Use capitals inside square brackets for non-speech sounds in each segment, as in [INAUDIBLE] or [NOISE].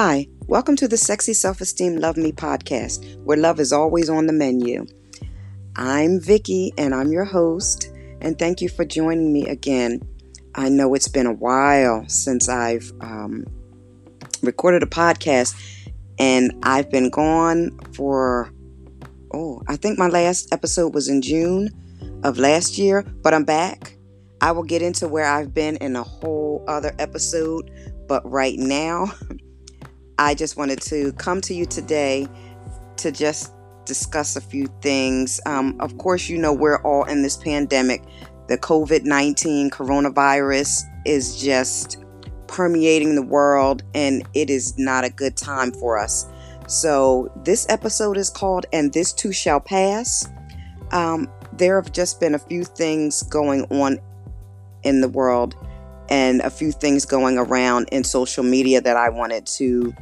Hi, welcome to the Sexy Self Esteem Love Me podcast, where love is always on the menu. I'm Vicky and I'm your host, and thank you for joining me again. I know it's been a while since I've um, recorded a podcast, and I've been gone for, oh, I think my last episode was in June of last year, but I'm back. I will get into where I've been in a whole other episode, but right now, [LAUGHS] I just wanted to come to you today to just discuss a few things. Um, of course, you know, we're all in this pandemic. The COVID 19 coronavirus is just permeating the world, and it is not a good time for us. So, this episode is called And This Too Shall Pass. Um, there have just been a few things going on in the world and a few things going around in social media that I wanted to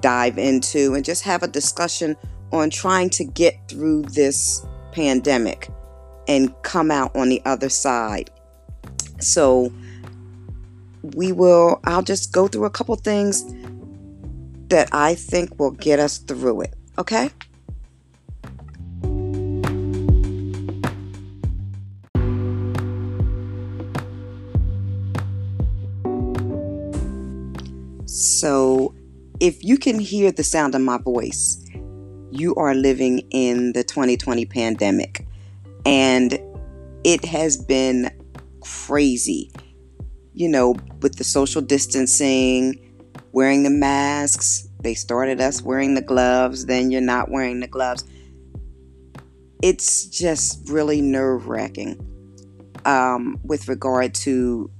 dive into and just have a discussion on trying to get through this pandemic and come out on the other side. So, we will, I'll just go through a couple things that I think will get us through it. Okay? So, if you can hear the sound of my voice, you are living in the 2020 pandemic. And it has been crazy, you know, with the social distancing, wearing the masks. They started us wearing the gloves, then you're not wearing the gloves. It's just really nerve wracking um, with regard to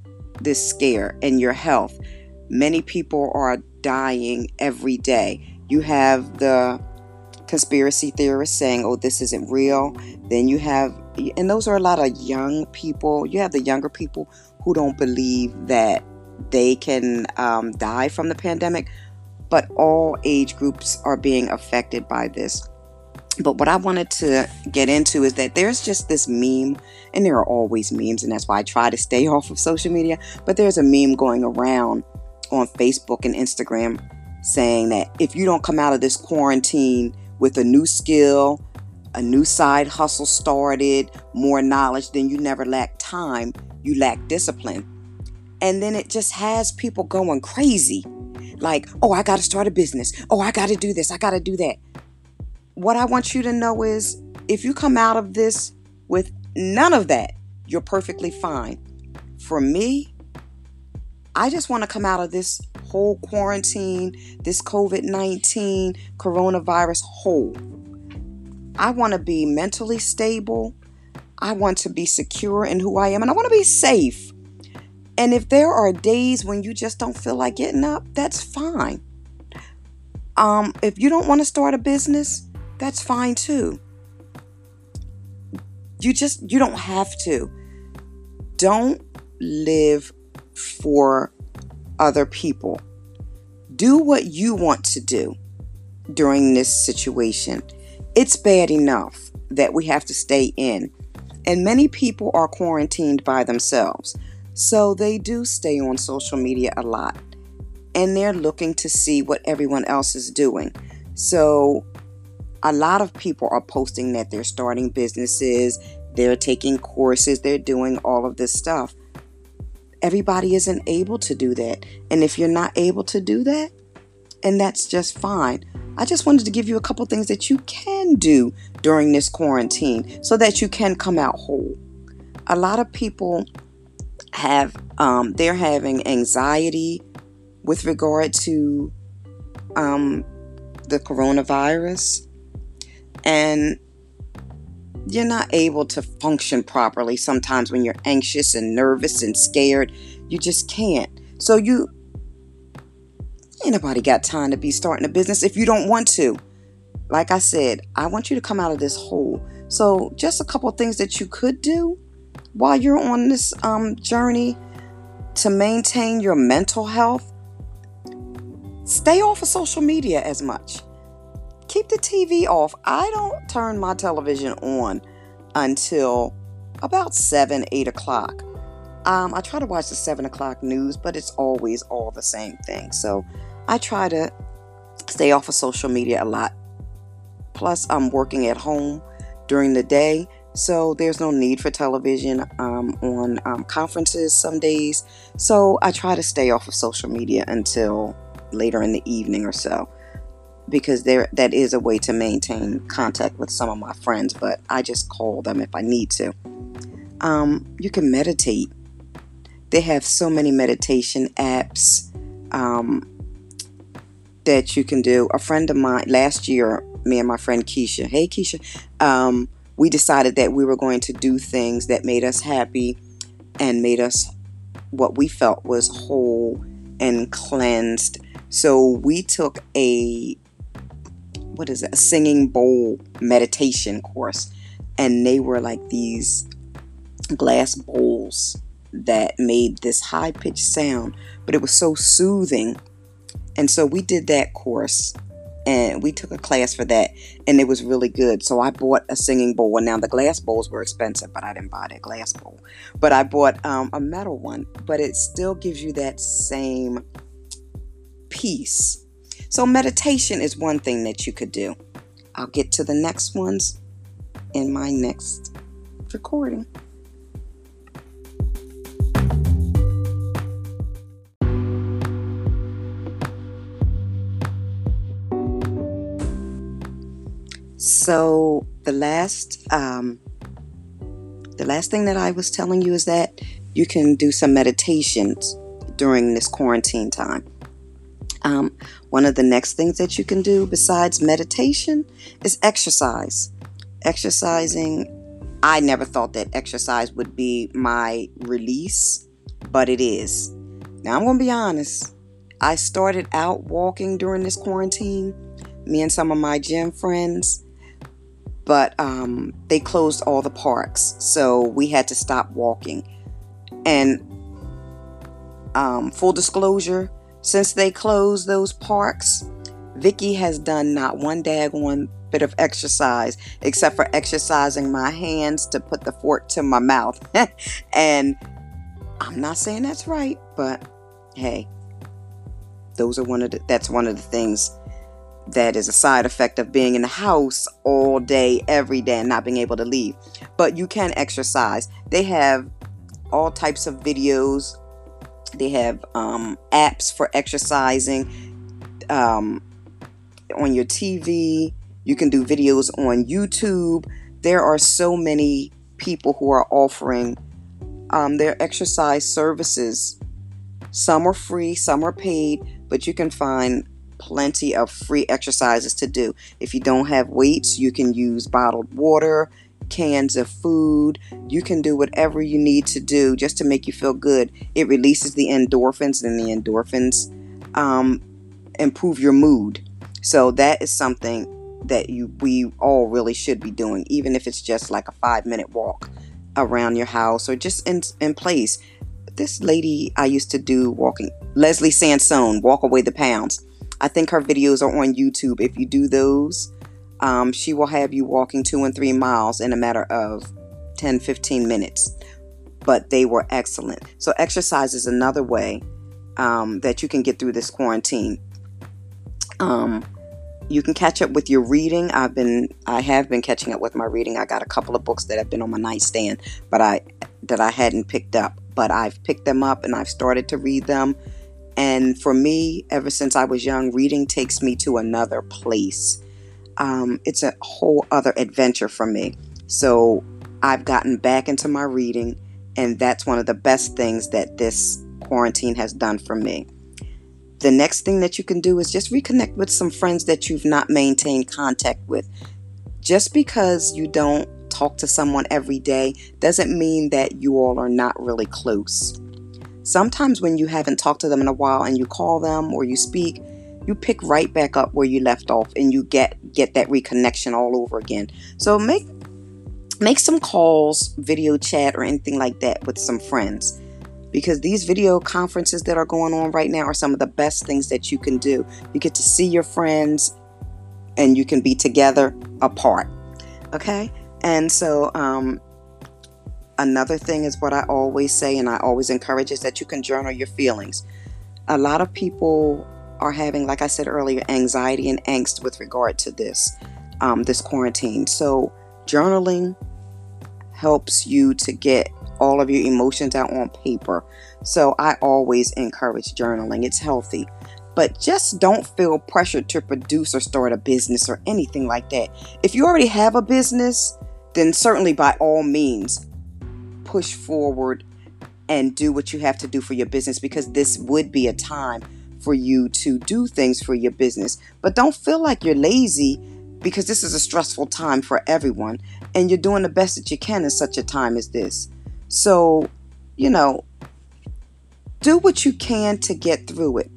this scare and your health. Many people are dying every day. You have the conspiracy theorists saying, oh, this isn't real. Then you have, and those are a lot of young people. You have the younger people who don't believe that they can um, die from the pandemic, but all age groups are being affected by this. But what I wanted to get into is that there's just this meme, and there are always memes, and that's why I try to stay [LAUGHS] off of social media. But there's a meme going around on Facebook and Instagram saying that if you don't come out of this quarantine with a new skill, a new side hustle started, more knowledge, then you never lack time, you lack discipline. And then it just has people going crazy. Like, oh, I got to start a business. Oh, I got to do this. I got to do that. What I want you to know is if you come out of this with none of that, you're perfectly fine. For me, I just want to come out of this whole quarantine, this COVID 19 coronavirus whole. I want to be mentally stable. I want to be secure in who I am, and I want to be safe. And if there are days when you just don't feel like getting up, that's fine. Um, if you don't want to start a business, that's fine too. You just you don't have to. Don't live for other people. Do what you want to do during this situation. It's bad enough that we have to stay in, and many people are quarantined by themselves. So they do stay on social media a lot and they're looking to see what everyone else is doing. So a lot of people are posting that they're starting businesses, they're taking courses, they're doing all of this stuff. Everybody isn't able to do that. And if you're not able to do that, and that's just fine. I just wanted to give you a couple things that you can do during this quarantine so that you can come out whole. A lot of people have, um, they're having anxiety with regard to um, the coronavirus. And you're not able to function properly sometimes when you're anxious and nervous and scared. You just can't. So you ain't nobody got time to be starting a business if you don't want to. Like I said, I want you to come out of this whole. So just a couple things that you could do while you're on this um, journey to maintain your mental health. Stay off of social media as much the TV off. I don't turn my television on until about 7, 8 o'clock. Um, I try to watch the 7 o'clock news, but it's always all the same thing. So I try to stay off of social media a lot. Plus, I'm working at home during the day, so there's no need for television um, on um, conferences some days. So I try to stay off of social media until later in the evening or so because there that is a way to maintain contact with some of my friends but i just call them if i need to. Um, you can meditate. They have so many meditation apps um, that you can do. A friend of mine last year me and my friend keisha hey keisha um, we decided that we were going to do things that made us happy and made us what we felt was whole and cleansed. So we took a what is it, a singing bowl meditation course. And they were like these glass bowls that made this high pitched sound, but it was so soothing. And so we did that course and we took a class for that and it was really good. So I bought a singing bowl. And now the glass bowls were expensive, but I didn't buy that glass bowl. But I bought um, a metal one, but it still gives you that same peace so, meditation is one thing that you could do. I'll get to the next ones in my next recording. So the last um, the last thing that I was telling you is that you can do some meditations during this quarantine time. Um, one of the next things that you can do besides meditation is exercise. Exercising, I never thought that exercise would be my release, but it is. Now, I'm going to be honest. I started out walking during this quarantine, me and some of my gym friends, but um, they closed all the parks, so we had to stop walking. And um, full disclosure, since they closed those parks, Vicky has done not one daggone bit of exercise except for exercising my hands to put the fork to my mouth. [LAUGHS] and I'm not saying that's right, but hey, those are one of the that's one of the things that is a side effect of being in the house all day every day and not being able to leave. But you can exercise. They have all types of videos they have um, apps for exercising um, on your TV. You can do videos on YouTube. There are so many people who are offering um, their exercise services. Some are free, some are paid, but you can find plenty of free exercises to do. If you don't have weights, you can use bottled water cans of food. You can do whatever you need to do just to make you feel good. It releases the endorphins, and the endorphins um, improve your mood. So that is something that you we all really should be doing, even if it's just like a five minute walk around your house or just in in place. This lady I used to do walking, Leslie Sansone, Walk Away the Pounds. I think her videos are on YouTube. If you do those, um, she will have you walking two and three miles in a matter of 10 15 minutes. But they were excellent. So exercise is another way um, that you can get through this quarantine. Um, you can catch up with your reading. I've been i have been catching up with my reading. I got a couple of books that have been on my nightstand but i that i hadn't picked up. But i've picked them up and i've started to read them. And for me ever since i was young reading takes me to another place um, it's a whole other adventure for me. So I've gotten back into my reading, and that's one of the best things that this quarantine has done for me. The next thing that you can do is just reconnect with some friends that you've not maintained contact with. Just because you don't talk to someone every day doesn't mean that you all are not really close. Sometimes when you haven't talked to them in a while and you call them or you speak, you pick right back up where you left off and you get get that reconnection all over again. So make make some calls, video chat or anything like that with some friends. Because these video conferences that are going on right now are some of the best things that you can do. You get to see your friends and you can be together apart. Okay? And so um another thing is what I always say and I always encourage is that you can journal your feelings. A lot of people are having, like I said earlier, anxiety and angst with regard to this um, this quarantine. So journaling helps you to get all of your emotions out on paper. So I always encourage journaling. It's healthy. But just don't feel pressured to produce or start a business or anything like that. If you already have a business, then certainly by all means push forward and do what you have to do for your business because this would be a time for you to do things for your business. But don't feel like you're lazy because this is a stressful time for everyone and you're doing the best that you can in such a time as this. So, you know, do what you can to get through it.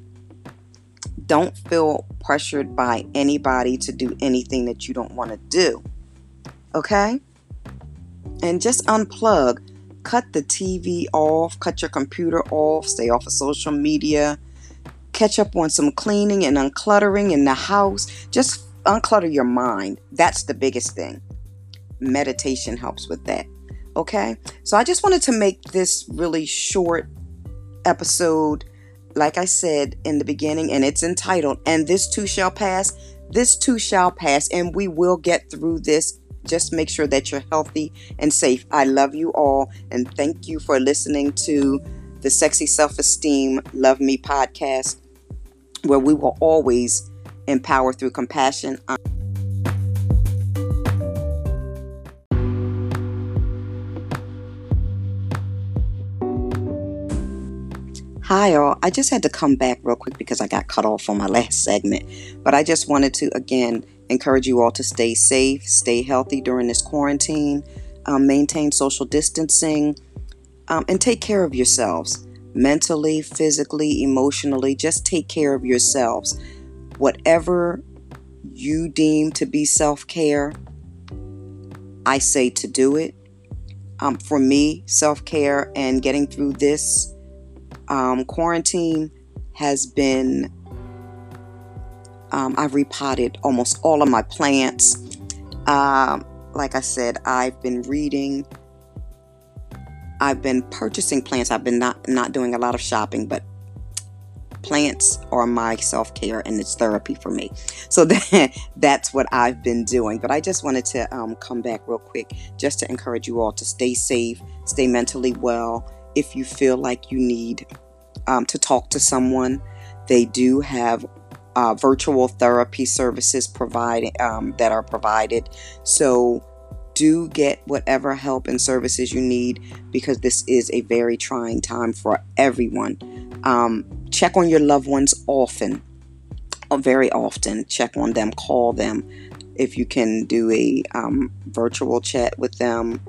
Don't feel pressured by anybody to do anything that you don't want to do. Okay? And just unplug. Cut the TV off, cut your computer off, stay off of social media, catch up on some cleaning and uncluttering in the house. Just unclutter your mind. That's the biggest thing. Meditation helps with that. Okay? So I just wanted to make this really short episode, like I said in the beginning, and it's entitled, And This Too Shall Pass. This too shall pass, and we will get through this. Just make sure that you're healthy and safe. I love you all, and thank you for listening to the Sexy Self Esteem Love Me podcast, where we will always empower through compassion. Hi, all. I just had to come back real quick because I got cut off on my last segment. But I just wanted to, again, encourage you all to stay safe, stay healthy during this quarantine, um, maintain social distancing, um, and take care of yourselves mentally, physically, emotionally. Just take care of yourselves whatever you deem to be self care, I say to do it. Um, for me, self care and getting through this um, quarantine has been. Um, I've repotted almost all of my plants. Um, like I said, I've been reading. I've been purchasing plants. I've been not not doing a lot of shopping, but plants are my self-care and it's therapy for me. So [LAUGHS] that, that's what i've been doing. But i just wanted to um, come back real quick just to encourage you all to stay safe stay mentally well. If you feel like you need um, to talk to someone they do have uh, virtual therapy services provided um, that are provided. So do get whatever help and services you need because this is a very trying time for everyone. Um, check on your loved ones often, uh, very often. Check on them, call them. If you can do a um, virtual chat with them,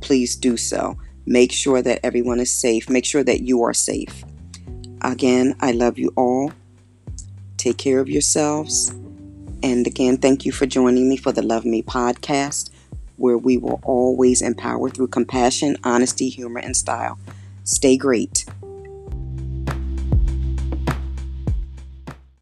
please do so. Make sure that everyone is safe. Make sure that you are safe. Again, I love you all. Take care of yourselves. And again, thank you for joining me for the Love Me podcast where we will always empower through compassion, honesty, humor, and style. Stay great.